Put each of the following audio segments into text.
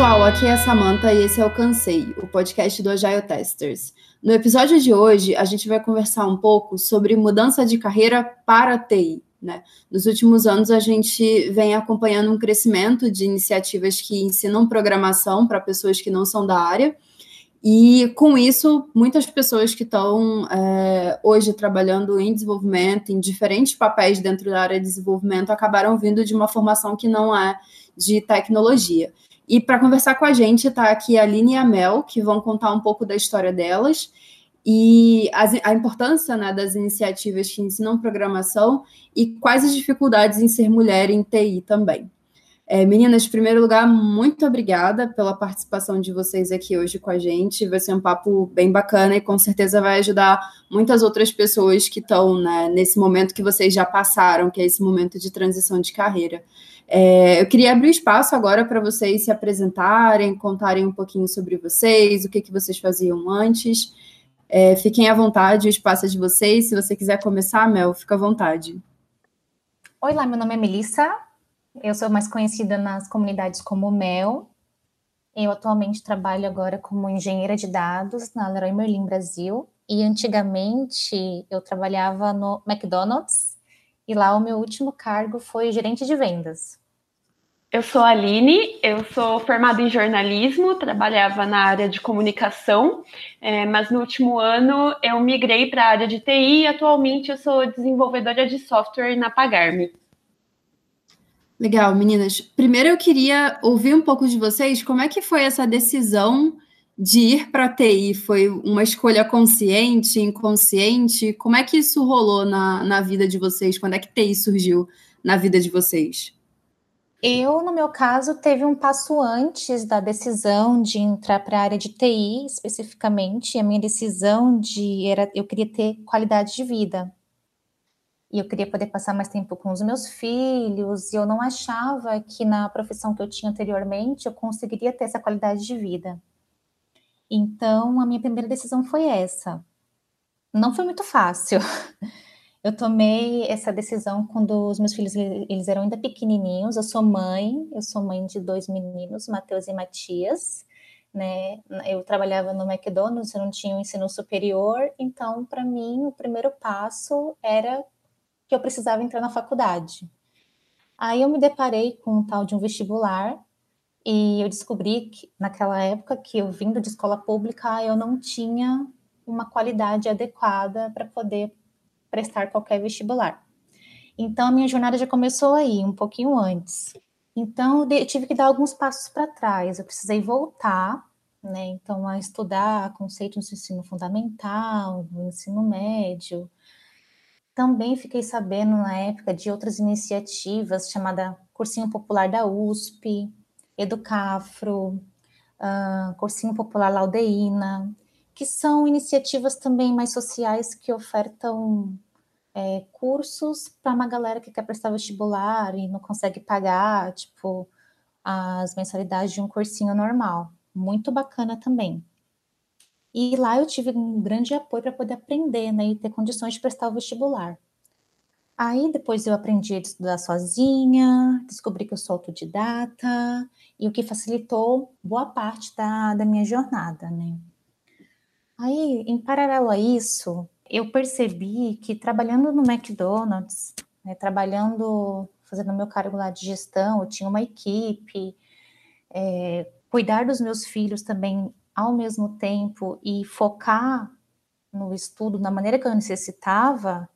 pessoal, aqui é a Samantha e esse é o Cansei, o podcast do Agile Testers. No episódio de hoje, a gente vai conversar um pouco sobre mudança de carreira para TI. Né? Nos últimos anos, a gente vem acompanhando um crescimento de iniciativas que ensinam programação para pessoas que não são da área, e com isso, muitas pessoas que estão é, hoje trabalhando em desenvolvimento, em diferentes papéis dentro da área de desenvolvimento, acabaram vindo de uma formação que não é de tecnologia. E para conversar com a gente está aqui a Aline e a Mel, que vão contar um pouco da história delas e as, a importância né, das iniciativas que ensinam programação e quais as dificuldades em ser mulher em TI também. É, meninas, em primeiro lugar, muito obrigada pela participação de vocês aqui hoje com a gente. Vai ser um papo bem bacana e com certeza vai ajudar muitas outras pessoas que estão né, nesse momento que vocês já passaram, que é esse momento de transição de carreira. É, eu queria abrir espaço agora para vocês se apresentarem, contarem um pouquinho sobre vocês, o que, que vocês faziam antes. É, fiquem à vontade, o espaço é de vocês. Se você quiser começar, Mel, fica à vontade. Oi, lá, meu nome é Melissa. Eu sou mais conhecida nas comunidades como Mel. Eu atualmente trabalho agora como engenheira de dados na Leroy Merlin Brasil. E antigamente eu trabalhava no McDonald's e lá o meu último cargo foi gerente de vendas. Eu sou a Aline, eu sou formada em jornalismo, trabalhava na área de comunicação, é, mas no último ano eu migrei para a área de TI e atualmente eu sou desenvolvedora de software na Pagarme. Legal, meninas. Primeiro eu queria ouvir um pouco de vocês, como é que foi essa decisão de ir para a TI? Foi uma escolha consciente, inconsciente? Como é que isso rolou na, na vida de vocês? Quando é que TI surgiu na vida de vocês? Eu, no meu caso, teve um passo antes da decisão de entrar para a área de TI, especificamente. A minha decisão de era eu queria ter qualidade de vida. E eu queria poder passar mais tempo com os meus filhos, e eu não achava que na profissão que eu tinha anteriormente eu conseguiria ter essa qualidade de vida. Então, a minha primeira decisão foi essa. Não foi muito fácil. Eu tomei essa decisão quando os meus filhos eles eram ainda pequenininhos. Eu sou mãe, eu sou mãe de dois meninos, Matheus e Matias. Né? Eu trabalhava no McDonald's, eu não tinha um ensino superior, então para mim o primeiro passo era que eu precisava entrar na faculdade. Aí eu me deparei com um tal de um vestibular e eu descobri que naquela época que eu vindo de escola pública eu não tinha uma qualidade adequada para poder prestar qualquer vestibular. Então, a minha jornada já começou aí, um pouquinho antes. Então, eu tive que dar alguns passos para trás. Eu precisei voltar, né? Então, a estudar conceitos do ensino fundamental, do ensino médio. Também fiquei sabendo na época de outras iniciativas, chamada Cursinho Popular da USP, Educafro, uh, Cursinho Popular Laudeína, que são iniciativas também mais sociais que ofertam é, cursos para uma galera que quer prestar vestibular e não consegue pagar, tipo, as mensalidades de um cursinho normal. Muito bacana também. E lá eu tive um grande apoio para poder aprender, né, e ter condições de prestar o vestibular. Aí depois eu aprendi a estudar sozinha, descobri que eu sou autodidata, e o que facilitou boa parte da, da minha jornada, né. Aí, em paralelo a isso, eu percebi que trabalhando no McDonald's, né, trabalhando, fazendo meu cargo lá de gestão, eu tinha uma equipe, é, cuidar dos meus filhos também ao mesmo tempo e focar no estudo da maneira que eu necessitava,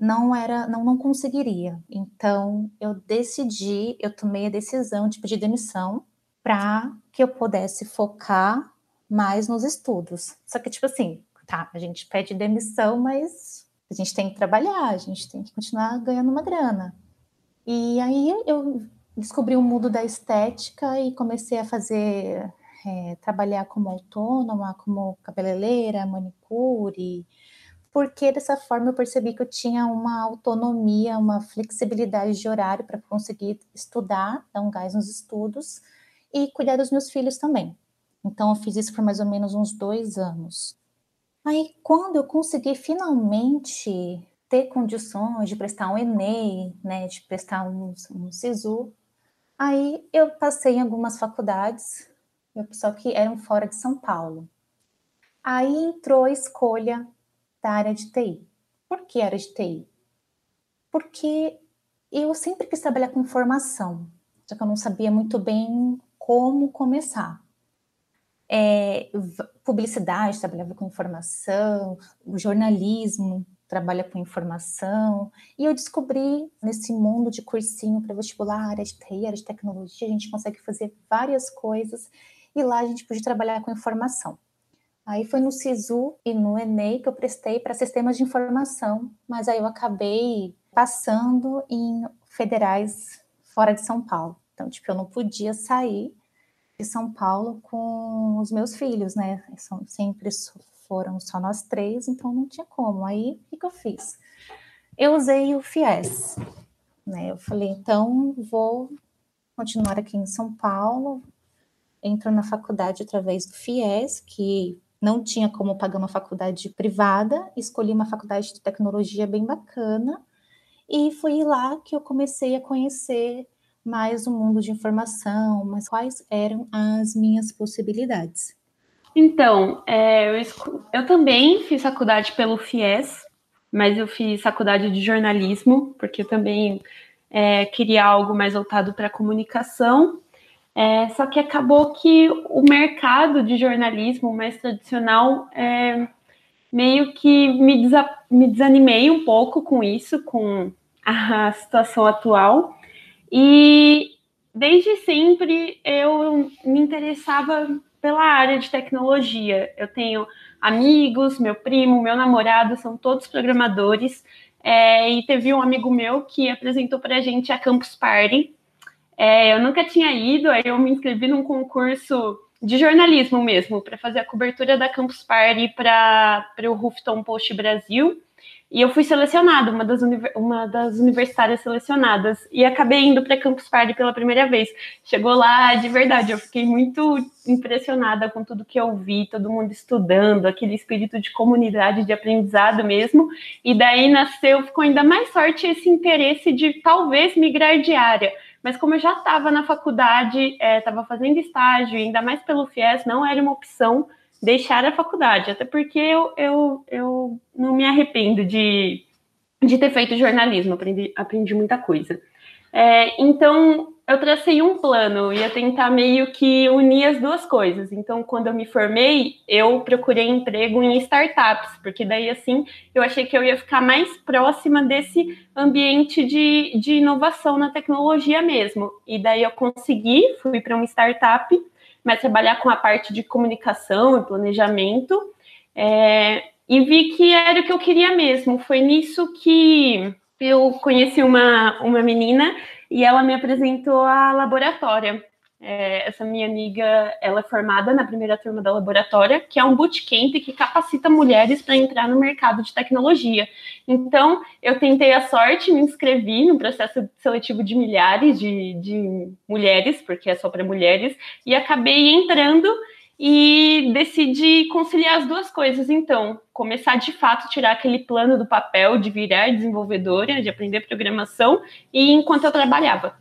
não era, não, não conseguiria. Então, eu decidi, eu tomei a decisão de pedir demissão para que eu pudesse focar mais nos estudos. Só que, tipo assim, tá, a gente pede demissão, mas a gente tem que trabalhar, a gente tem que continuar ganhando uma grana. E aí eu descobri o mundo da estética e comecei a fazer, é, trabalhar como autônoma, como cabeleireira, manicure, porque dessa forma eu percebi que eu tinha uma autonomia, uma flexibilidade de horário para conseguir estudar, dar um gás nos estudos e cuidar dos meus filhos também. Então, eu fiz isso por mais ou menos uns dois anos. Aí, quando eu consegui finalmente ter condições de prestar um Enem, né, de prestar um, um SISU, Aí eu passei em algumas faculdades, só que eram fora de São Paulo. Aí entrou a escolha da área de TI. Por que área de TI? Porque eu sempre quis trabalhar com informação, só que eu não sabia muito bem como começar. É, publicidade, trabalhava com informação, o jornalismo, trabalha com informação. E eu descobri nesse mundo de cursinho para vestibular, área de TI, área de tecnologia, a gente consegue fazer várias coisas e lá a gente podia trabalhar com informação. Aí foi no SISU e no ENEI que eu prestei para sistemas de informação, mas aí eu acabei passando em federais fora de São Paulo. Então, tipo, eu não podia sair de São Paulo com os meus filhos, né? São sempre foram só nós três, então não tinha como. Aí, o que, que eu fiz? Eu usei o FIES, né? Eu falei, então vou continuar aqui em São Paulo, entro na faculdade através do FIES, que não tinha como pagar uma faculdade privada, escolhi uma faculdade de tecnologia bem bacana, e foi lá que eu comecei a conhecer mais o mundo de informação, mas quais eram as minhas possibilidades. Então, é, eu, eu também fiz faculdade pelo FIES, mas eu fiz faculdade de jornalismo, porque eu também é, queria algo mais voltado para comunicação. É, só que acabou que o mercado de jornalismo mais tradicional é, meio que me, desa me desanimei um pouco com isso, com a situação atual. E desde sempre eu me interessava pela área de tecnologia. Eu tenho amigos, meu primo, meu namorado, são todos programadores. É, e teve um amigo meu que apresentou para a gente a Campus Party. É, eu nunca tinha ido, aí eu me inscrevi num concurso de jornalismo mesmo, para fazer a cobertura da Campus Party para o Huffington Post Brasil. E eu fui selecionada, uma das, uma das universitárias selecionadas, e acabei indo para Campus Party pela primeira vez. Chegou lá, de verdade, eu fiquei muito impressionada com tudo que eu vi, todo mundo estudando, aquele espírito de comunidade, de aprendizado mesmo. E daí nasceu, ficou ainda mais forte esse interesse de talvez migrar de área. Mas como eu já estava na faculdade, estava é, fazendo estágio, ainda mais pelo FIES, não era uma opção deixar a faculdade, até porque eu, eu, eu não me arrependo de, de ter feito jornalismo, aprendi, aprendi muita coisa. É, então, eu tracei um plano, ia tentar meio que unir as duas coisas. Então, quando eu me formei, eu procurei emprego em startups, porque daí, assim, eu achei que eu ia ficar mais próxima desse ambiente de, de inovação na tecnologia mesmo. E daí eu consegui, fui para uma startup mas trabalhar com a parte de comunicação e planejamento. É, e vi que era o que eu queria mesmo. Foi nisso que eu conheci uma, uma menina e ela me apresentou a laboratória. É, essa minha amiga, ela é formada na primeira turma da laboratória, que é um bootcamp que capacita mulheres para entrar no mercado de tecnologia. Então, eu tentei a sorte, me inscrevi no processo seletivo de milhares de, de mulheres, porque é só para mulheres, e acabei entrando e decidi conciliar as duas coisas. Então, começar de fato a tirar aquele plano do papel de virar desenvolvedora, de aprender programação, e enquanto eu trabalhava.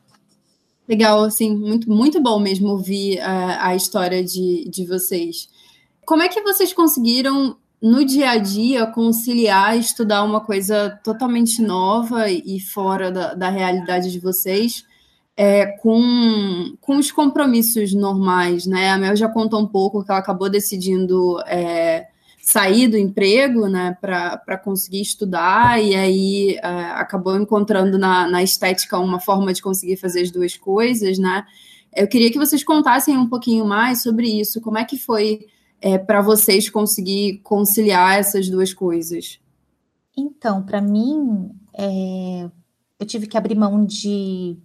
Legal, assim, muito, muito bom mesmo ouvir a, a história de, de vocês. Como é que vocês conseguiram, no dia a dia, conciliar estudar uma coisa totalmente nova e fora da, da realidade de vocês é, com, com os compromissos normais, né? A Mel já contou um pouco que ela acabou decidindo é, sair do emprego, né, para conseguir estudar, e aí uh, acabou encontrando na, na estética uma forma de conseguir fazer as duas coisas, né? Eu queria que vocês contassem um pouquinho mais sobre isso, como é que foi é, para vocês conseguir conciliar essas duas coisas? Então, para mim, é, eu tive que abrir mão de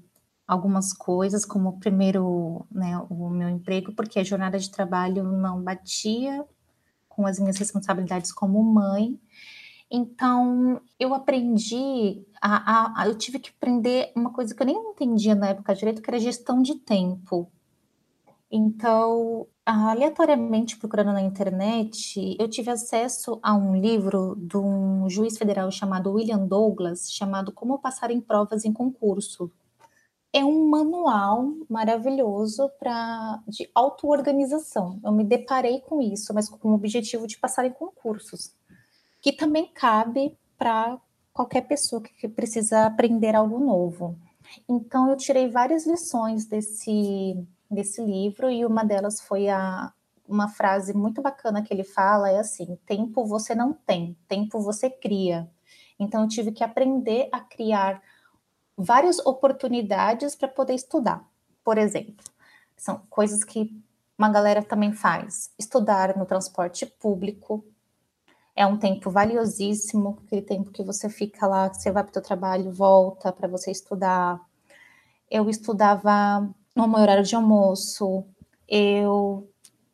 algumas coisas, como primeiro né, o meu emprego, porque a jornada de trabalho não batia com as minhas responsabilidades como mãe. Então, eu aprendi, a, a, a, eu tive que aprender uma coisa que eu nem entendia na época direito, que era gestão de tempo. Então, aleatoriamente procurando na internet, eu tive acesso a um livro de um juiz federal chamado William Douglas, chamado Como Passar em Provas em Concurso. É um manual maravilhoso para de auto-organização. Eu me deparei com isso, mas com o objetivo de passar em concursos, que também cabe para qualquer pessoa que precisa aprender algo novo. Então eu tirei várias lições desse desse livro e uma delas foi a uma frase muito bacana que ele fala é assim: tempo você não tem, tempo você cria. Então eu tive que aprender a criar várias oportunidades para poder estudar. Por exemplo, são coisas que uma galera também faz. Estudar no transporte público é um tempo valiosíssimo, aquele tempo que você fica lá, você vai para o seu trabalho, volta para você estudar. Eu estudava no meu horário de almoço. Eu,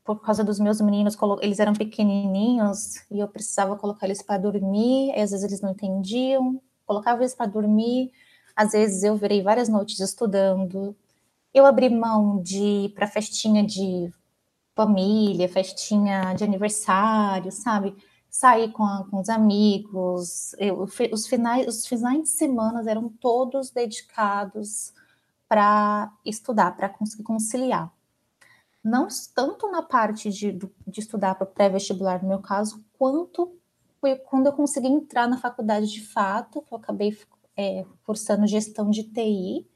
por causa dos meus meninos, eles eram pequenininhos e eu precisava colocar eles para dormir. às vezes eles não entendiam. Colocava eles para dormir às vezes eu virei várias noites estudando. Eu abri mão de ir para festinha de família, festinha de aniversário, sabe? Sair com, com os amigos. Eu, os, finais, os finais de semana eram todos dedicados para estudar, para conseguir conciliar. Não tanto na parte de, de estudar para o pré-vestibular, no meu caso, quanto foi quando eu consegui entrar na faculdade de fato, que eu acabei é, cursando gestão de TI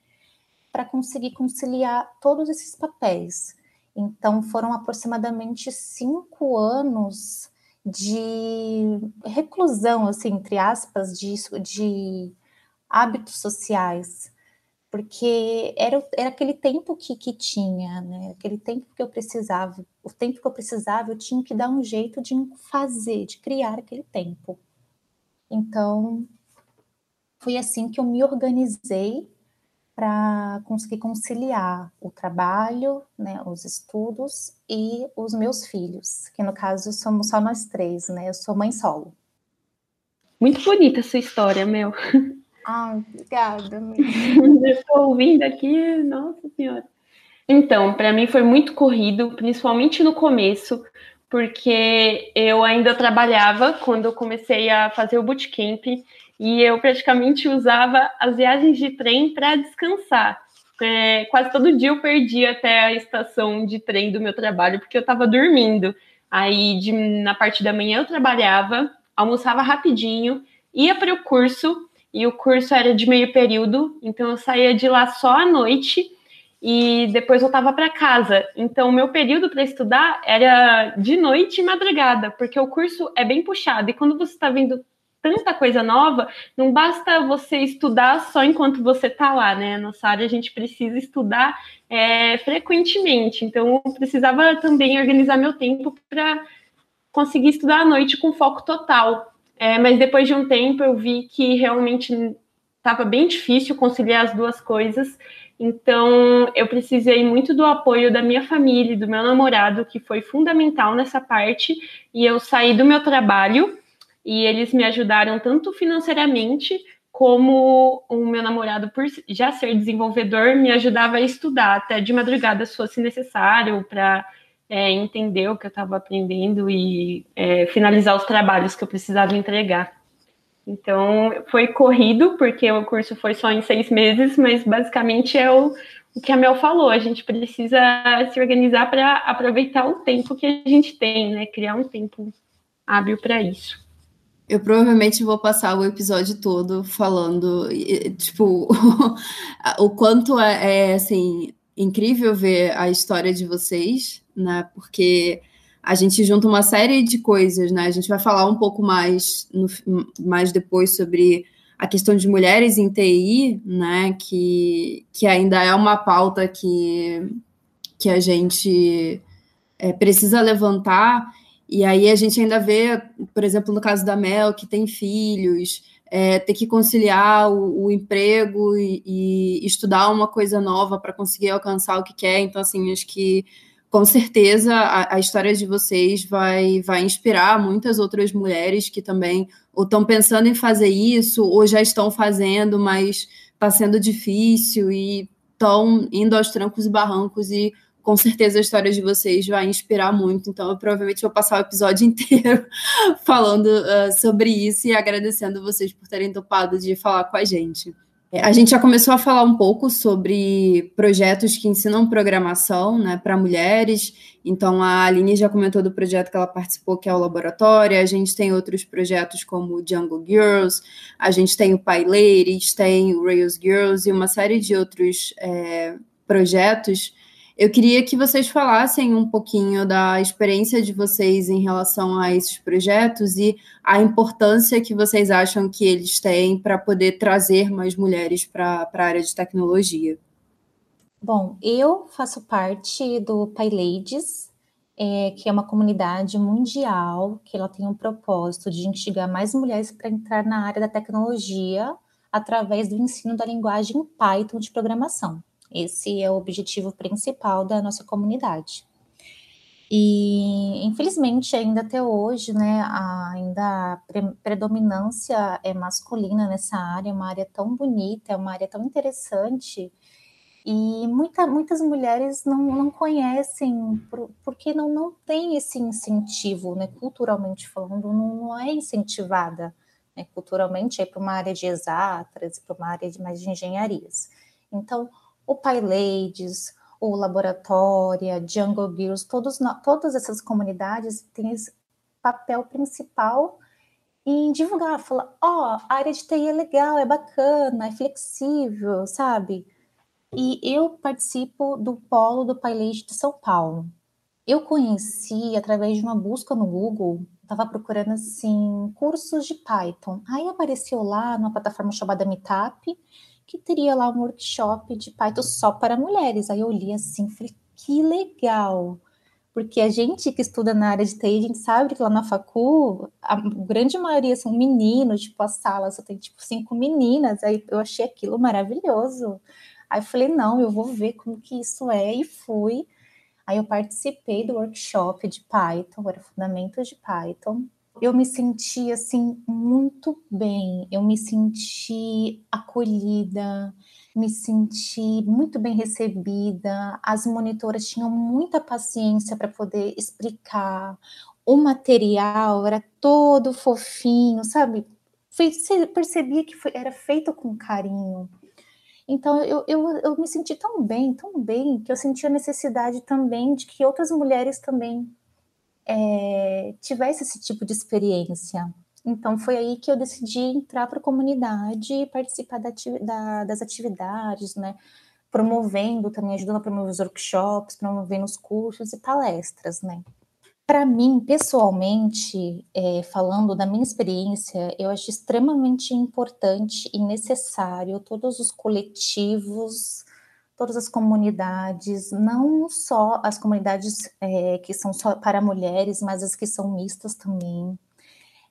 para conseguir conciliar todos esses papéis. Então, foram aproximadamente cinco anos de reclusão, assim, entre aspas, de, de hábitos sociais, porque era, era aquele tempo que, que tinha, né? Aquele tempo que eu precisava, o tempo que eu precisava, eu tinha que dar um jeito de fazer, de criar aquele tempo. Então, foi assim que eu me organizei para conseguir conciliar o trabalho, né, os estudos e os meus filhos, que no caso somos só nós três, né? Eu sou mãe solo. Muito bonita a sua história, meu. Ah, obrigada. Estou ouvindo aqui, nossa senhora. Então, para mim foi muito corrido, principalmente no começo, porque eu ainda trabalhava quando eu comecei a fazer o bootcamp e eu praticamente usava as viagens de trem para descansar. É, quase todo dia eu perdia até a estação de trem do meu trabalho, porque eu estava dormindo. Aí, de, na parte da manhã, eu trabalhava, almoçava rapidinho, ia para o curso, e o curso era de meio período, então eu saía de lá só à noite e depois voltava para casa. Então, o meu período para estudar era de noite e madrugada, porque o curso é bem puxado, e quando você está vendo tanta coisa nova, não basta você estudar só enquanto você está lá, né? Nossa área a gente precisa estudar é, frequentemente, então eu precisava também organizar meu tempo para conseguir estudar à noite com foco total. É, mas depois de um tempo eu vi que realmente estava bem difícil conciliar as duas coisas. Então, eu precisei muito do apoio da minha família, do meu namorado, que foi fundamental nessa parte. E eu saí do meu trabalho e eles me ajudaram tanto financeiramente como o meu namorado, por já ser desenvolvedor, me ajudava a estudar até de madrugada se fosse necessário para é, entender o que eu estava aprendendo e é, finalizar os trabalhos que eu precisava entregar. Então, foi corrido, porque o curso foi só em seis meses, mas basicamente é o, o que a Mel falou: a gente precisa se organizar para aproveitar o tempo que a gente tem, né? Criar um tempo hábil para isso. Eu provavelmente vou passar o episódio todo falando, tipo, o quanto é, é, assim, incrível ver a história de vocês, né? Porque a gente junta uma série de coisas, né? A gente vai falar um pouco mais, no, mais depois sobre a questão de mulheres em TI, né? Que, que ainda é uma pauta que, que a gente é, precisa levantar e aí a gente ainda vê, por exemplo, no caso da Mel, que tem filhos, é, ter que conciliar o, o emprego e, e, estudar uma coisa nova para conseguir alcançar o que quer. Então, assim, acho que com certeza a, a, história de vocês vai, vai inspirar muitas outras mulheres que também ou estão pensando em fazer isso, ou já estão fazendo, mas está sendo difícil e estão indo aos trancos e barrancos e com certeza a história de vocês vai inspirar muito. Então, eu provavelmente vou passar o episódio inteiro falando uh, sobre isso e agradecendo vocês por terem topado de falar com a gente. É, a gente já começou a falar um pouco sobre projetos que ensinam programação né, para mulheres. Então, a Aline já comentou do projeto que ela participou, que é o Laboratório. A gente tem outros projetos como o Jungle Girls, a gente tem o Pai Ladies, tem o Rails Girls e uma série de outros é, projetos eu queria que vocês falassem um pouquinho da experiência de vocês em relação a esses projetos e a importância que vocês acham que eles têm para poder trazer mais mulheres para a área de tecnologia. Bom, eu faço parte do PyLadies, é, que é uma comunidade mundial que ela tem um propósito de instigar mais mulheres para entrar na área da tecnologia através do ensino da linguagem Python de programação. Esse é o objetivo principal da nossa comunidade. E, infelizmente, ainda até hoje, né, ainda a predominância é masculina nessa área, é uma área tão bonita, é uma área tão interessante, e muita, muitas mulheres não, não conhecem, por, porque não, não tem esse incentivo, né, culturalmente falando, não, não é incentivada né, culturalmente para uma área de exatas, para uma área de mais de engenharias. Então, o PyLadies, o Laboratória, Jungle Girls, todos, todas essas comunidades têm esse papel principal em divulgar, falar, ó, oh, a área de TI é legal, é bacana, é flexível, sabe? E eu participo do polo do PyLadies de São Paulo. Eu conheci através de uma busca no Google, estava procurando assim cursos de Python. Aí apareceu lá numa plataforma chamada Meetup que teria lá um workshop de Python só para mulheres. Aí eu li assim, falei, que legal! Porque a gente que estuda na área de TI, a gente sabe que lá na facu, a grande maioria são meninos, tipo, a sala só tem, tipo, cinco meninas. Aí eu achei aquilo maravilhoso. Aí eu falei, não, eu vou ver como que isso é, e fui. Aí eu participei do workshop de Python, era Fundamentos de Python eu me senti assim muito bem, eu me senti acolhida, me senti muito bem recebida. As monitoras tinham muita paciência para poder explicar. O material era todo fofinho, sabe? Percebia que foi, era feito com carinho. Então eu, eu, eu me senti tão bem, tão bem, que eu senti a necessidade também de que outras mulheres também é, tivesse esse tipo de experiência. Então, foi aí que eu decidi entrar para a comunidade e participar da, da, das atividades, né? Promovendo também, ajudando a promover os workshops, promovendo os cursos e palestras, né? Para mim, pessoalmente, é, falando da minha experiência, eu acho extremamente importante e necessário todos os coletivos todas as comunidades, não só as comunidades é, que são só para mulheres, mas as que são mistas também,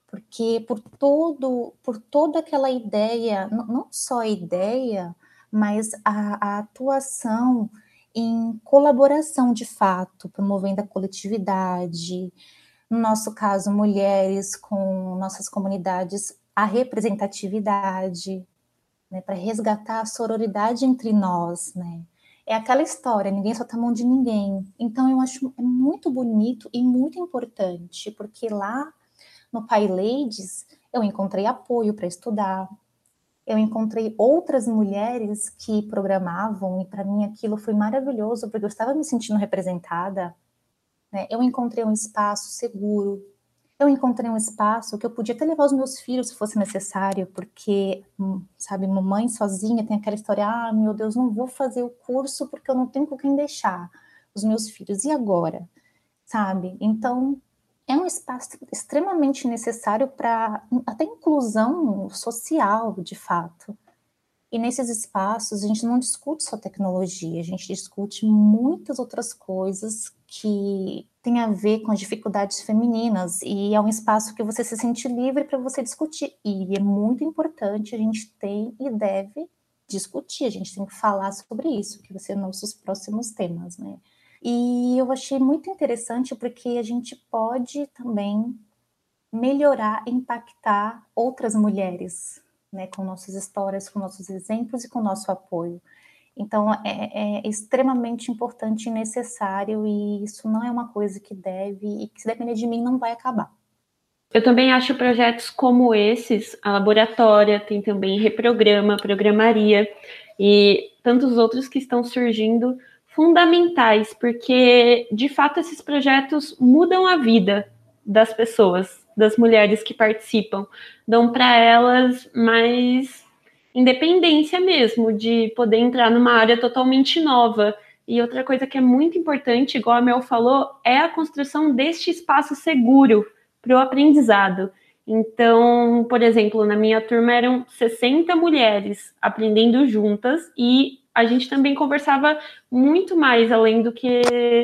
porque por todo, por toda aquela ideia, não só a ideia, mas a, a atuação em colaboração de fato, promovendo a coletividade, no nosso caso, mulheres com nossas comunidades, a representatividade, né, para resgatar a sororidade entre nós, né? É aquela história, ninguém só tá mão de ninguém. Então eu acho muito bonito e muito importante, porque lá no Pai Ladies eu encontrei apoio para estudar. Eu encontrei outras mulheres que programavam e para mim aquilo foi maravilhoso, porque eu estava me sentindo representada. Né? Eu encontrei um espaço seguro, eu encontrei um espaço que eu podia até levar os meus filhos se fosse necessário, porque, hum, sabe, mamãe sozinha tem aquela história: ah, meu Deus, não vou fazer o curso porque eu não tenho com quem deixar os meus filhos. E agora? Sabe? Então, é um espaço extremamente necessário para até inclusão social, de fato. E nesses espaços a gente não discute só tecnologia, a gente discute muitas outras coisas que tem a ver com as dificuldades femininas e é um espaço que você se sente livre para você discutir. E é muito importante, a gente tem e deve discutir, a gente tem que falar sobre isso, que vai ser nossos próximos temas, né? E eu achei muito interessante porque a gente pode também melhorar, impactar outras mulheres, né, com nossas histórias, com nossos exemplos e com nosso apoio. Então, é, é, extremamente importante e necessário, e isso não é uma coisa que deve, e que se depender de mim, não vai acabar. Eu também acho projetos como esses, a Laboratória, tem também Reprograma, Programaria e tantos outros que estão surgindo fundamentais, porque de fato esses projetos mudam a vida das pessoas, das mulheres que participam, dão para elas mais independência mesmo, de poder entrar numa área totalmente nova. E outra coisa que é muito importante, igual a Mel falou, é a construção deste espaço seguro para o aprendizado. Então, por exemplo, na minha turma eram 60 mulheres aprendendo juntas e a gente também conversava muito mais além do que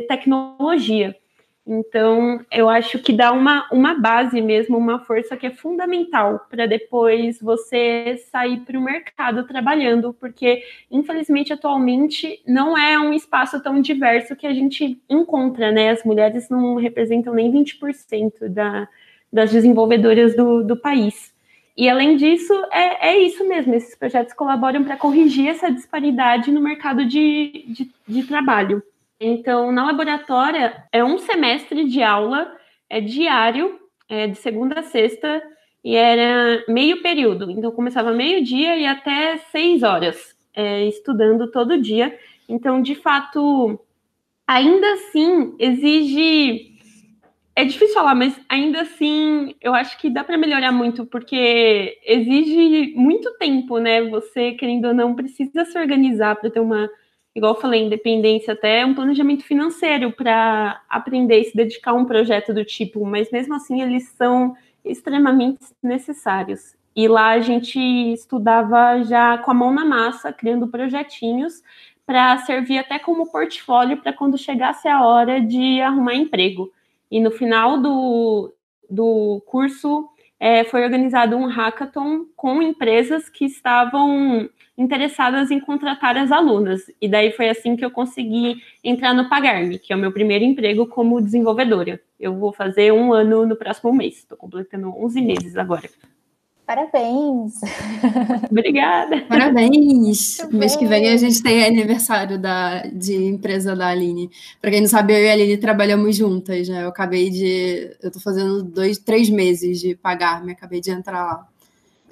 tecnologia. Então, eu acho que dá uma, uma base mesmo, uma força que é fundamental para depois você sair para o mercado trabalhando, porque, infelizmente, atualmente não é um espaço tão diverso que a gente encontra, né? As mulheres não representam nem 20% da, das desenvolvedoras do, do país. E além disso, é, é isso mesmo, esses projetos colaboram para corrigir essa disparidade no mercado de, de, de trabalho. Então, na laboratória, é um semestre de aula, é diário, é de segunda a sexta, e era meio período. Então, começava meio-dia e até seis horas, é, estudando todo dia. Então, de fato, ainda assim, exige é difícil falar, mas ainda assim, eu acho que dá para melhorar muito, porque exige muito tempo, né? Você, querendo ou não, precisa se organizar para ter uma, igual eu falei, independência, até um planejamento financeiro para aprender e se dedicar a um projeto do tipo, mas mesmo assim, eles são extremamente necessários. E lá a gente estudava já com a mão na massa, criando projetinhos para servir até como portfólio para quando chegasse a hora de arrumar emprego. E no final do, do curso é, foi organizado um hackathon com empresas que estavam interessadas em contratar as alunas. E daí foi assim que eu consegui entrar no Pagar-me, que é o meu primeiro emprego como desenvolvedora. Eu vou fazer um ano no próximo mês. Estou completando 11 meses agora. Parabéns! Obrigada! Parabéns! Mês que vem a gente tem aniversário da, de empresa da Aline. Para quem não sabe, eu e a Aline trabalhamos juntas, né? Eu acabei de. Eu tô fazendo dois, três meses de pagar-me, acabei de entrar lá.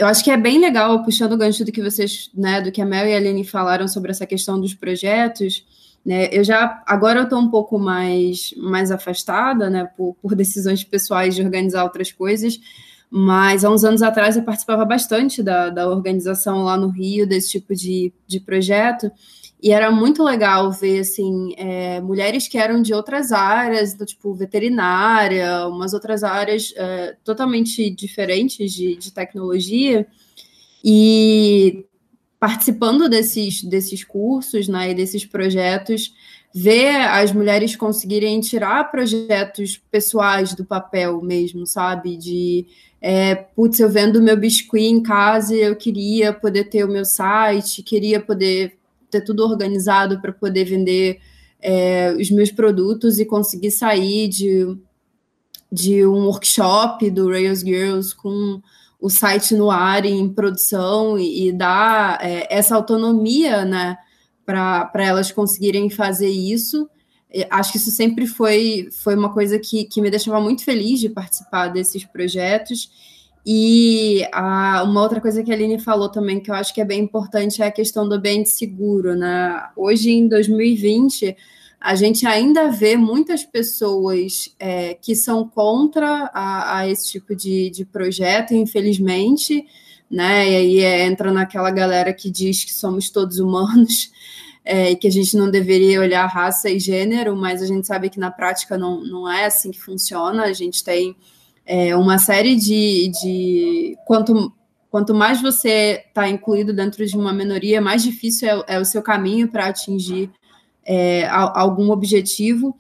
Eu acho que é bem legal, puxando o gancho do que vocês, né, do que a Mel e a Aline falaram sobre essa questão dos projetos. Né, eu já agora eu estou um pouco mais, mais afastada, né, por, por decisões pessoais de organizar outras coisas, mas há uns anos atrás eu participava bastante da, da organização lá no Rio desse tipo de, de projeto. E era muito legal ver assim, é, mulheres que eram de outras áreas, do tipo veterinária, umas outras áreas é, totalmente diferentes de, de tecnologia, e participando desses, desses cursos né, e desses projetos, ver as mulheres conseguirem tirar projetos pessoais do papel mesmo, sabe? De é, putz, eu vendo meu biscuit em casa eu queria poder ter o meu site, queria poder ter tudo organizado para poder vender é, os meus produtos e conseguir sair de, de um workshop do Rails Girls com o site no ar em produção e, e dar é, essa autonomia, né, para elas conseguirem fazer isso acho que isso sempre foi, foi uma coisa que, que me deixava muito feliz de participar desses projetos. E a, uma outra coisa que a Aline falou também, que eu acho que é bem importante, é a questão do ambiente seguro. Né? Hoje, em 2020, a gente ainda vê muitas pessoas é, que são contra a, a esse tipo de, de projeto, infelizmente, né? E aí é, entra naquela galera que diz que somos todos humanos é, que a gente não deveria olhar raça e gênero, mas a gente sabe que na prática não, não é assim que funciona. A gente tem é, uma série de, de. Quanto, quanto mais você está incluído dentro de uma minoria, mais difícil é, é o seu caminho para atingir é, algum objetivo.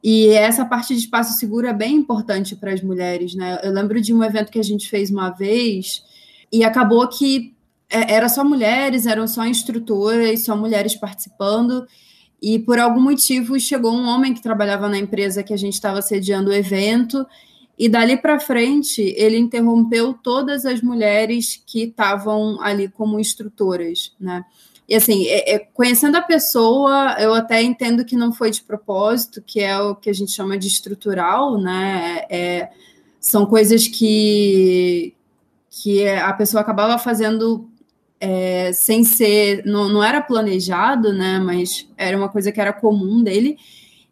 E essa parte de espaço seguro é bem importante para as mulheres, né? Eu lembro de um evento que a gente fez uma vez e acabou que é, era só mulheres, eram só instrutoras, só mulheres participando. E por algum motivo chegou um homem que trabalhava na empresa que a gente estava sediando o evento, e dali para frente ele interrompeu todas as mulheres que estavam ali como instrutoras, né? E assim, é, é, conhecendo a pessoa, eu até entendo que não foi de propósito, que é o que a gente chama de estrutural, né? É, são coisas que, que a pessoa acabava fazendo é, sem ser, não, não era planejado, né? Mas era uma coisa que era comum dele.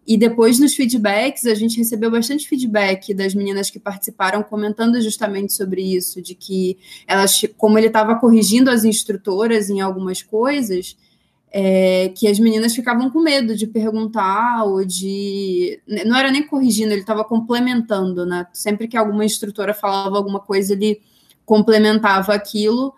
E depois nos feedbacks, a gente recebeu bastante feedback das meninas que participaram comentando justamente sobre isso, de que elas, como ele estava corrigindo as instrutoras em algumas coisas, é, que as meninas ficavam com medo de perguntar ou de. Não era nem corrigindo, ele estava complementando, né? Sempre que alguma instrutora falava alguma coisa, ele complementava aquilo.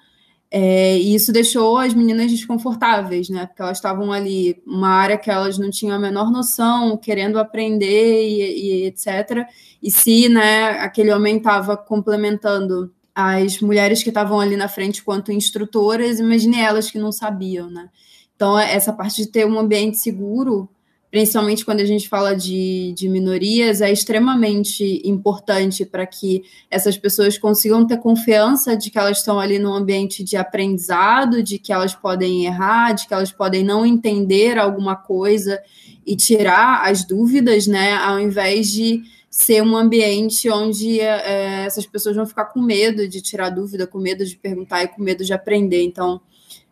É, e isso deixou as meninas desconfortáveis, né? Porque elas estavam ali, uma área que elas não tinham a menor noção, querendo aprender e, e etc. E se né, aquele homem estava complementando as mulheres que estavam ali na frente quanto instrutoras, imagine elas que não sabiam, né? Então, essa parte de ter um ambiente seguro principalmente quando a gente fala de, de minorias, é extremamente importante para que essas pessoas consigam ter confiança de que elas estão ali num ambiente de aprendizado, de que elas podem errar, de que elas podem não entender alguma coisa e tirar as dúvidas, né, ao invés de ser um ambiente onde é, essas pessoas vão ficar com medo de tirar dúvida, com medo de perguntar e com medo de aprender. Então,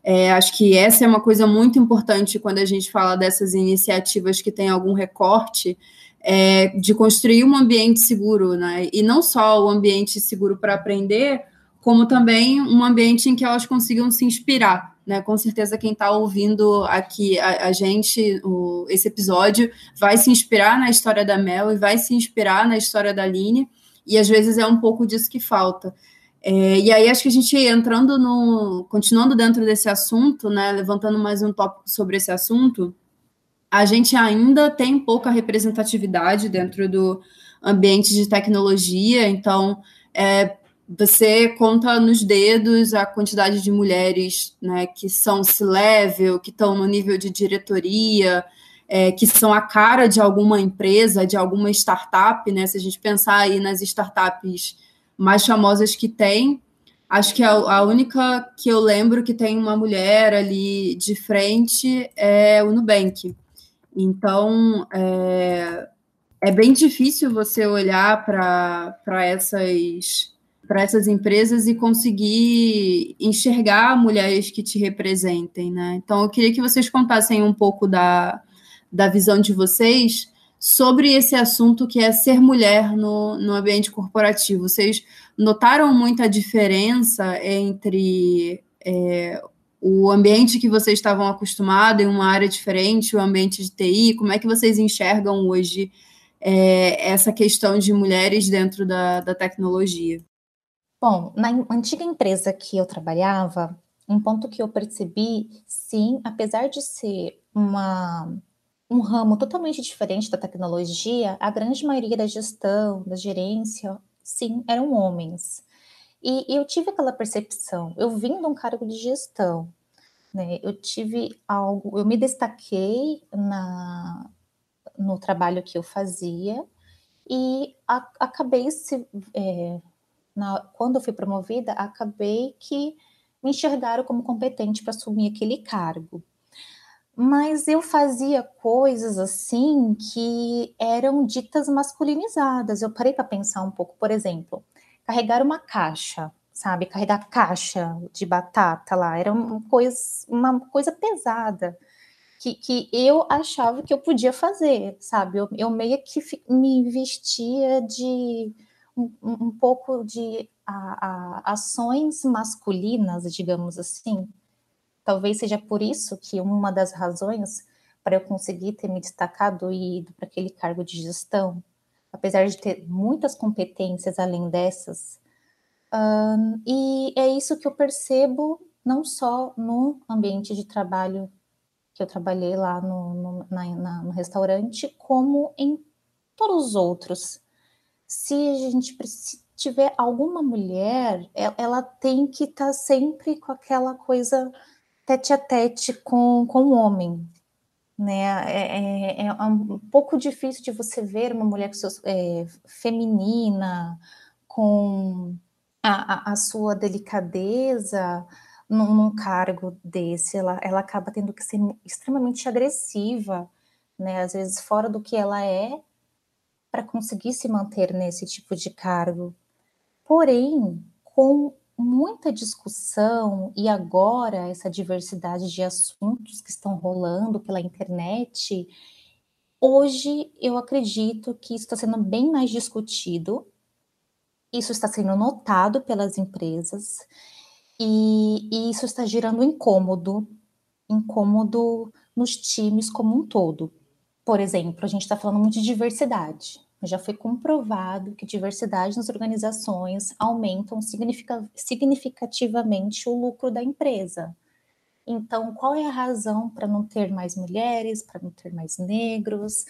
é, acho que essa é uma coisa muito importante quando a gente fala dessas iniciativas que têm algum recorte, é, de construir um ambiente seguro, né? E não só o ambiente seguro para aprender, como também um ambiente em que elas consigam se inspirar. Né? Com certeza, quem está ouvindo aqui a, a gente, o, esse episódio, vai se inspirar na história da Mel e vai se inspirar na história da Aline, e às vezes é um pouco disso que falta. É, e aí acho que a gente entrando no, continuando dentro desse assunto, né, levantando mais um tópico sobre esse assunto, a gente ainda tem pouca representatividade dentro do ambiente de tecnologia, então é, você conta nos dedos a quantidade de mulheres né, que são C-level, que estão no nível de diretoria, é, que são a cara de alguma empresa, de alguma startup, né? Se a gente pensar aí nas startups mais famosas que tem. Acho que a, a, única que eu lembro que tem uma mulher ali de frente é o Nubank. Então, é, é bem difícil você olhar para essas para essas empresas e conseguir enxergar mulheres que te representem, né? Então, eu queria que vocês contassem um pouco da, da visão de vocês sobre esse assunto que é ser mulher no, no ambiente corporativo. Vocês notaram muita diferença entre é, o ambiente que vocês estavam acostumados em uma área diferente, o ambiente de TI? Como é que vocês enxergam hoje é, essa questão de mulheres dentro da, da tecnologia? Bom, na antiga empresa que eu trabalhava, um ponto que eu percebi, sim, apesar de ser uma um ramo totalmente diferente da tecnologia, a grande maioria da gestão, da gerência, sim, eram homens. E, e eu tive aquela percepção, eu vim de um cargo de gestão, né? Eu tive algo, eu me destaquei na, no trabalho que eu fazia e a, acabei se, é, na, quando eu fui promovida, acabei que me enxergaram como competente para assumir aquele cargo mas eu fazia coisas assim que eram ditas masculinizadas. Eu parei para pensar um pouco, por exemplo, carregar uma caixa, sabe? Carregar caixa de batata lá, era uma coisa, uma coisa pesada. Que, que eu achava que eu podia fazer, sabe? Eu, eu meio que me vestia de um, um pouco de a, a, ações masculinas, digamos assim, Talvez seja por isso que uma das razões para eu conseguir ter me destacado e ido para aquele cargo de gestão, apesar de ter muitas competências além dessas, um, e é isso que eu percebo não só no ambiente de trabalho que eu trabalhei lá no, no, na, na, no restaurante, como em todos os outros. Se a gente tiver alguma mulher, ela tem que estar tá sempre com aquela coisa tete a tete com, com o homem. Né? É, é, é um pouco difícil de você ver uma mulher é, feminina, com a, a, sua delicadeza num, num, cargo desse. Ela, ela acaba tendo que ser extremamente agressiva, né? às vezes fora do que ela é, para conseguir se manter nesse tipo de cargo. Porém, com muita discussão e agora essa diversidade de assuntos que estão rolando pela internet, hoje eu acredito que isso está sendo bem mais discutido, isso está sendo notado pelas empresas e, e isso está gerando incômodo, incômodo nos times como um todo. Por exemplo, a gente está falando muito de diversidade. Já foi comprovado que diversidade nas organizações aumentam significativamente o lucro da empresa. Então, qual é a razão para não ter mais mulheres, para não ter mais negros,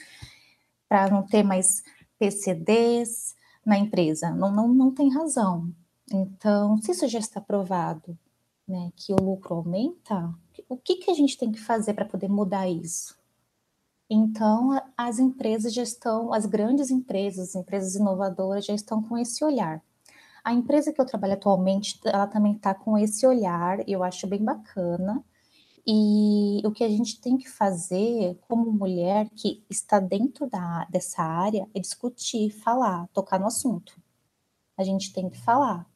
para não ter mais PCDs na empresa? Não, não, não tem razão. Então, se isso já está provado, né, que o lucro aumenta, o que, que a gente tem que fazer para poder mudar isso? Então, as empresas já estão, as grandes empresas, as empresas inovadoras já estão com esse olhar. A empresa que eu trabalho atualmente, ela também está com esse olhar, eu acho bem bacana. E o que a gente tem que fazer como mulher que está dentro da, dessa área é discutir, falar, tocar no assunto. A gente tem que falar.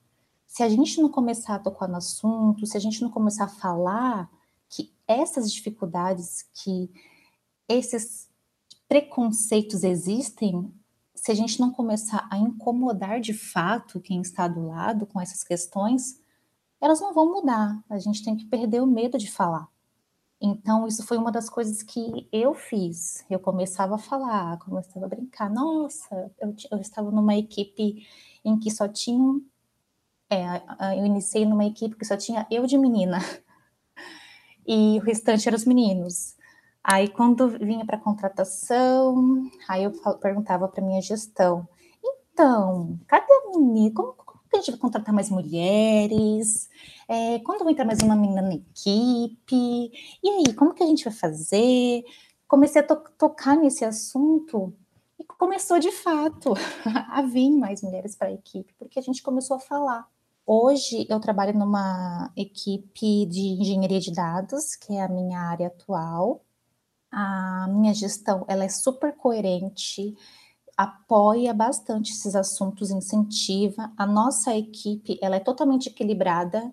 Se a gente não começar a tocar no assunto, se a gente não começar a falar que essas dificuldades que esses preconceitos existem, se a gente não começar a incomodar de fato quem está do lado com essas questões, elas não vão mudar. A gente tem que perder o medo de falar. Então, isso foi uma das coisas que eu fiz. Eu começava a falar, começava a brincar. Nossa, eu, eu estava numa equipe em que só tinham. É, eu iniciei numa equipe que só tinha eu de menina. E o restante eram os meninos. Aí, quando vinha para contratação, aí eu perguntava para minha gestão: então, cadê a menina? Como, como que a gente vai contratar mais mulheres? É, quando vai entrar mais uma menina na equipe? E aí, como que a gente vai fazer? Comecei a to tocar nesse assunto e começou de fato a vir mais mulheres para a equipe, porque a gente começou a falar. Hoje eu trabalho numa equipe de engenharia de dados, que é a minha área atual, a minha gestão ela é super coerente, apoia bastante esses assuntos, incentiva. A nossa equipe ela é totalmente equilibrada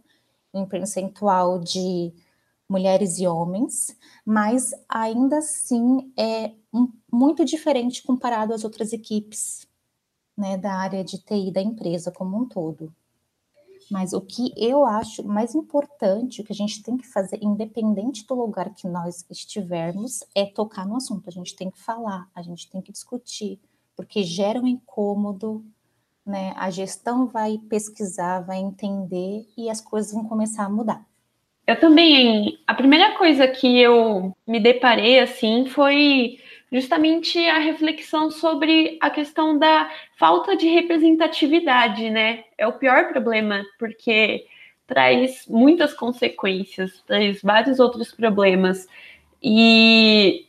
em percentual de mulheres e homens, mas ainda assim é um, muito diferente comparado às outras equipes né, da área de TI da empresa como um todo. Mas o que eu acho mais importante, o que a gente tem que fazer, independente do lugar que nós estivermos, é tocar no assunto. A gente tem que falar, a gente tem que discutir, porque gera um incômodo, né? A gestão vai pesquisar, vai entender e as coisas vão começar a mudar. Eu também, a primeira coisa que eu me deparei assim foi justamente a reflexão sobre a questão da falta de representatividade, né? É o pior problema, porque traz muitas consequências, traz vários outros problemas. E,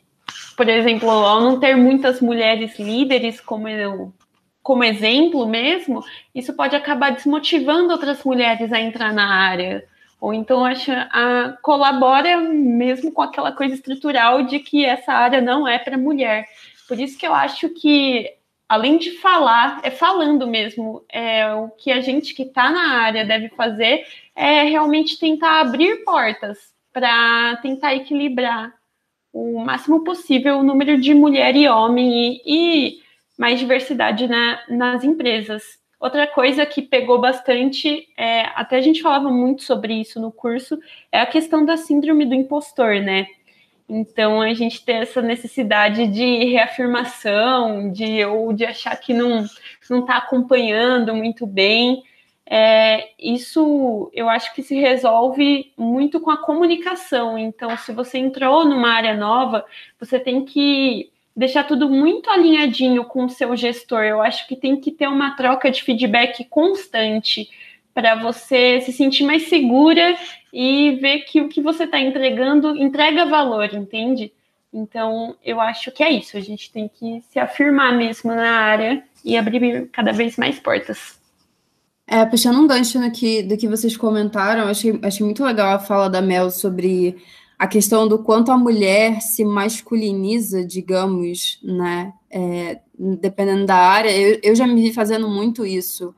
por exemplo, ao não ter muitas mulheres líderes, como eu, como exemplo mesmo, isso pode acabar desmotivando outras mulheres a entrar na área ou então acha, a, colabora mesmo com aquela coisa estrutural de que essa área não é para mulher. Por isso que eu acho que, além de falar, é falando mesmo, é, o que a gente que está na área deve fazer é realmente tentar abrir portas para tentar equilibrar o máximo possível o número de mulher e homem e, e mais diversidade na, nas empresas. Outra coisa que pegou bastante, é, até a gente falava muito sobre isso no curso, é a questão da síndrome do impostor, né? Então a gente tem essa necessidade de reafirmação, de ou de achar que não não está acompanhando muito bem. É, isso eu acho que se resolve muito com a comunicação. Então, se você entrou numa área nova, você tem que deixar tudo muito alinhadinho com o seu gestor. Eu acho que tem que ter uma troca de feedback constante para você se sentir mais segura e ver que o que você está entregando entrega valor, entende? Então, eu acho que é isso. A gente tem que se afirmar mesmo na área e abrir cada vez mais portas. É, puxando um gancho no que, do que vocês comentaram, achei, achei muito legal a fala da Mel sobre a questão do quanto a mulher se masculiniza, digamos, né, é, dependendo da área. Eu, eu já me vi fazendo muito isso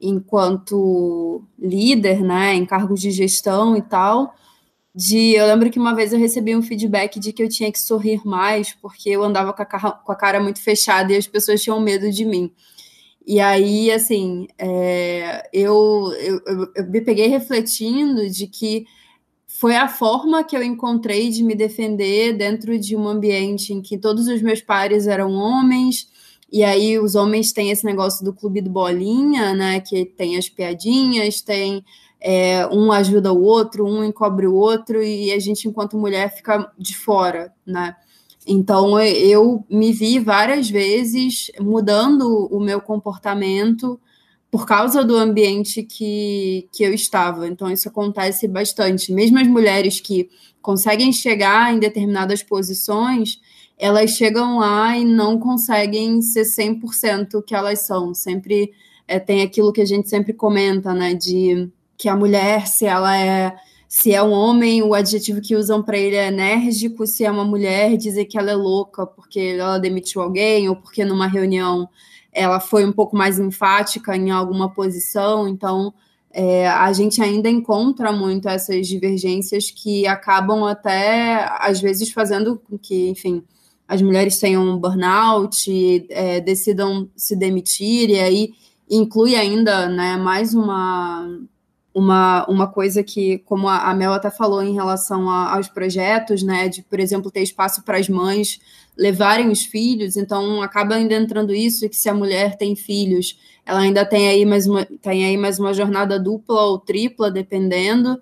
enquanto líder, né, em cargos de gestão e tal. De, eu lembro que uma vez eu recebi um feedback de que eu tinha que sorrir mais, porque eu andava com a, cara, com a cara muito fechada e as pessoas tinham medo de mim. E aí, assim, é, eu, eu, eu, eu me peguei refletindo de que foi a forma que eu encontrei de me defender dentro de um ambiente em que todos os meus pares eram homens, e aí os homens têm esse negócio do clube do bolinha, né? Que tem as piadinhas, tem é, um ajuda o outro, um encobre o outro, e a gente, enquanto mulher, fica de fora, né? Então eu me vi várias vezes mudando o meu comportamento por causa do ambiente que, que eu estava. Então, isso acontece bastante. Mesmo as mulheres que conseguem chegar em determinadas posições, elas chegam lá e não conseguem ser 100% o que elas são. Sempre é, tem aquilo que a gente sempre comenta, né? De que a mulher, se ela é. Se é um homem, o adjetivo que usam para ele é enérgico. Se é uma mulher, dizer que ela é louca porque ela demitiu alguém ou porque numa reunião ela foi um pouco mais enfática em alguma posição, então é, a gente ainda encontra muito essas divergências que acabam até, às vezes, fazendo com que, enfim, as mulheres tenham um burnout, é, decidam se demitir, e aí inclui ainda né, mais uma, uma, uma coisa que, como a, Mel até falou em relação a, aos projetos, né, de, por exemplo, ter espaço para as mães levarem os filhos, então acaba ainda entrando isso, que se a mulher tem filhos, ela ainda tem aí mais uma, tem aí mais uma jornada dupla ou tripla, dependendo,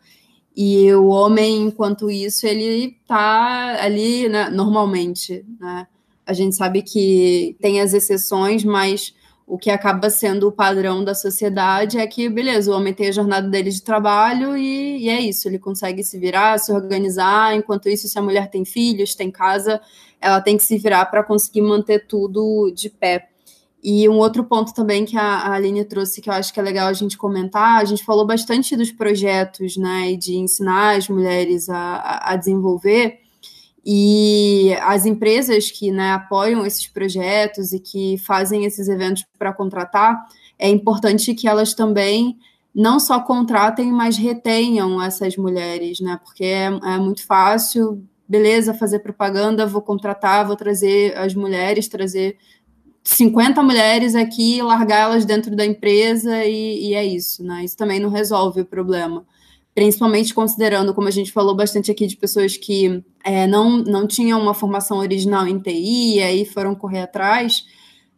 e o homem, enquanto isso, ele está ali, né, normalmente, né? A gente sabe que tem as exceções, mas o que acaba sendo o padrão da sociedade é que, beleza, o homem tem a jornada dele de trabalho e, e, é isso, ele consegue se virar, se organizar, enquanto isso, se a mulher tem filhos, tem casa, ela tem que se virar para conseguir manter tudo de pé. E um outro ponto também que a, Aline trouxe, que eu acho que é legal a gente comentar, a gente falou bastante dos projetos, né, e de ensinar as mulheres a, a desenvolver, e as empresas que né, apoiam esses projetos e que fazem esses eventos para contratar, é importante que elas também não só contratem, mas retenham essas mulheres, né? Porque é, é muito fácil beleza, fazer propaganda, vou contratar, vou trazer as mulheres, trazer 50 mulheres aqui, largar elas dentro da empresa e, e, é isso, né? Isso também não resolve o problema. Principalmente considerando, como a gente falou bastante aqui, de pessoas que é, não, não tinham uma formação original em TI e aí foram correr atrás.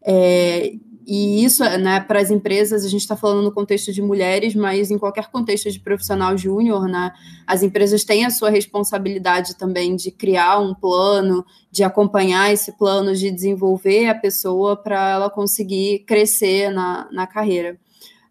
É, e isso, né, para as empresas, a gente está falando no contexto de mulheres, mas em qualquer contexto de profissional júnior, né, as empresas têm a sua responsabilidade também de criar um plano, de acompanhar esse plano, de desenvolver a pessoa para ela conseguir crescer na, na carreira.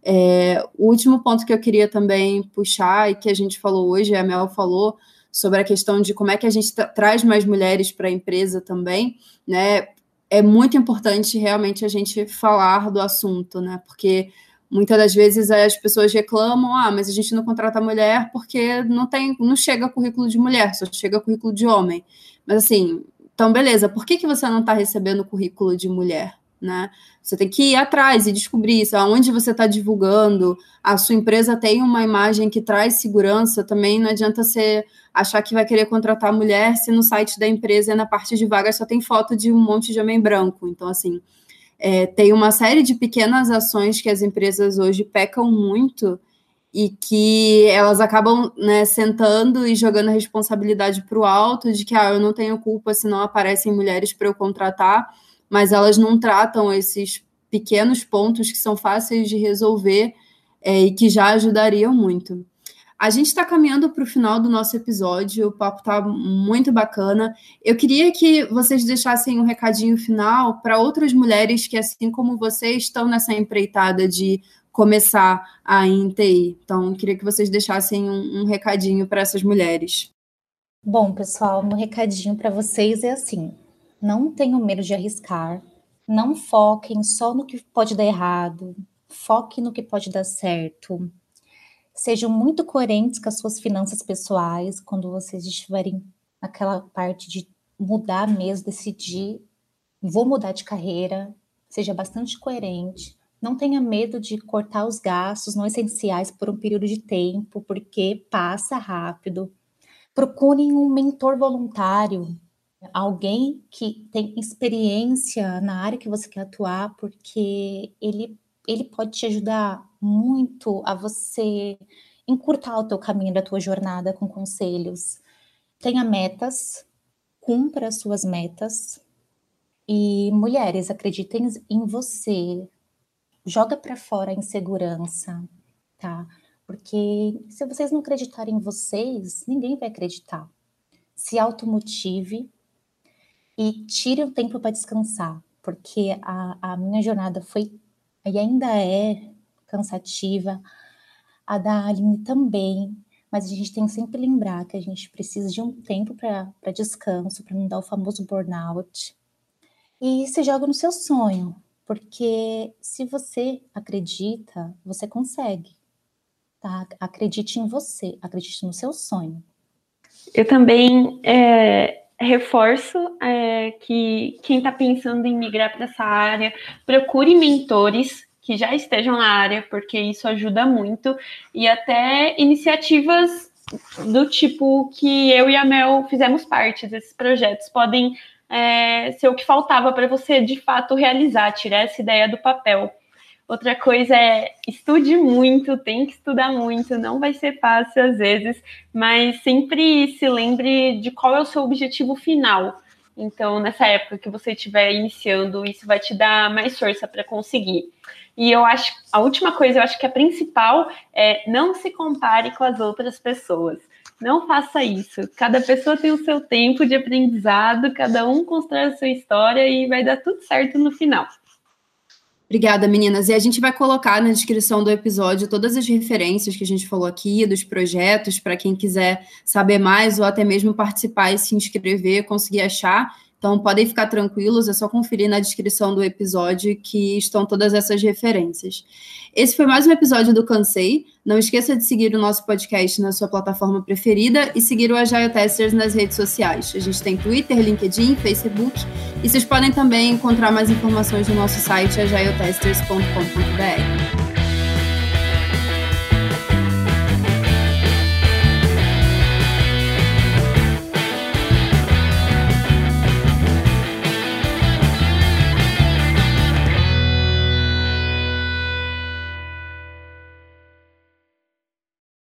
É, o último ponto que eu queria também puxar e que a gente falou hoje, a Mel falou, sobre a questão de como é que a gente traz mais mulheres para a empresa também, né? É muito importante realmente a gente falar do assunto, né? Porque muitas das vezes as pessoas reclamam, ah, mas a gente não contrata mulher porque não tem, não chega currículo de mulher, só chega currículo de homem. Mas assim, então beleza, por que, que você não está recebendo currículo de mulher? Né? Você tem que ir atrás e descobrir isso, aonde você está divulgando, a sua empresa tem uma imagem que traz segurança, também não adianta ser achar que vai querer contratar mulher se no site da empresa, na parte de vagas, só tem foto de um monte de homem branco. Então, assim, é, tem uma série de pequenas ações que as empresas hoje pecam muito e que elas acabam né, sentando e jogando a responsabilidade para o alto de que ah, eu não tenho culpa se não aparecem mulheres para eu contratar, mas elas não tratam esses pequenos pontos que são fáceis de resolver é, e que já ajudariam muito. A gente está caminhando para o final do nosso episódio, o papo está muito bacana. Eu queria que vocês deixassem um recadinho final para outras mulheres que, assim como vocês, estão nessa empreitada de começar a INTI. Então, queria que vocês deixassem um, um recadinho para essas mulheres. Bom, pessoal, meu recadinho para vocês é assim: não tenham medo de arriscar, não foquem só no que pode dar errado, foque no que pode dar certo. Sejam muito coerentes com as suas finanças pessoais quando vocês estiverem naquela parte de mudar mesmo, decidir, vou mudar de carreira, seja bastante coerente, não tenha medo de cortar os gastos não essenciais por um período de tempo, porque passa rápido. Procurem um mentor voluntário, alguém que tem experiência na área que você quer atuar, porque ele, ele pode te ajudar muito a você encurtar o teu caminho da tua jornada com conselhos. Tenha metas, cumpra as suas metas. E mulheres, acreditem em você. Joga para fora a insegurança, tá? Porque se vocês não acreditarem em vocês, ninguém vai acreditar. Se automotive e tire o tempo para descansar, porque a, a minha jornada foi e ainda é cansativa, a da Aline também, mas a gente tem que sempre lembrar que a gente precisa de um tempo para descanso, para não dar o famoso burnout. E se joga no seu sonho, porque se você acredita, você consegue. Tá? Acredite em você, acredite no seu sonho. Eu também é, reforço é, que quem está pensando em migrar para essa área, procure mentores que já estejam na área, porque isso ajuda muito, e até iniciativas do tipo que eu e a Mel fizemos parte desses projetos podem é, ser o que faltava para você de fato realizar, tirar essa ideia do papel. Outra coisa é estude muito, tem que estudar muito, não vai ser fácil às vezes, mas sempre se lembre de qual é o seu objetivo final. Então, nessa época que você estiver iniciando, isso vai te dar mais força para conseguir. E eu acho, a última coisa, eu acho que a principal é não se compare com as outras pessoas. Não faça isso. Cada pessoa tem o seu tempo de aprendizado, cada um constrói a sua história e vai dar tudo certo no final. Obrigada, meninas. E a gente vai colocar na descrição do episódio todas as referências que a gente falou aqui, dos projetos, para quem quiser saber mais ou até mesmo participar e se inscrever, conseguir achar. Então, podem ficar tranquilos, é só conferir na descrição do episódio que estão todas essas referências. Esse foi mais um episódio do Cansei. Não esqueça de seguir o nosso podcast na sua plataforma preferida e seguir o Agile Testers nas redes sociais. A gente tem Twitter, LinkedIn, Facebook e vocês podem também encontrar mais informações no nosso site agiletesters.com.br.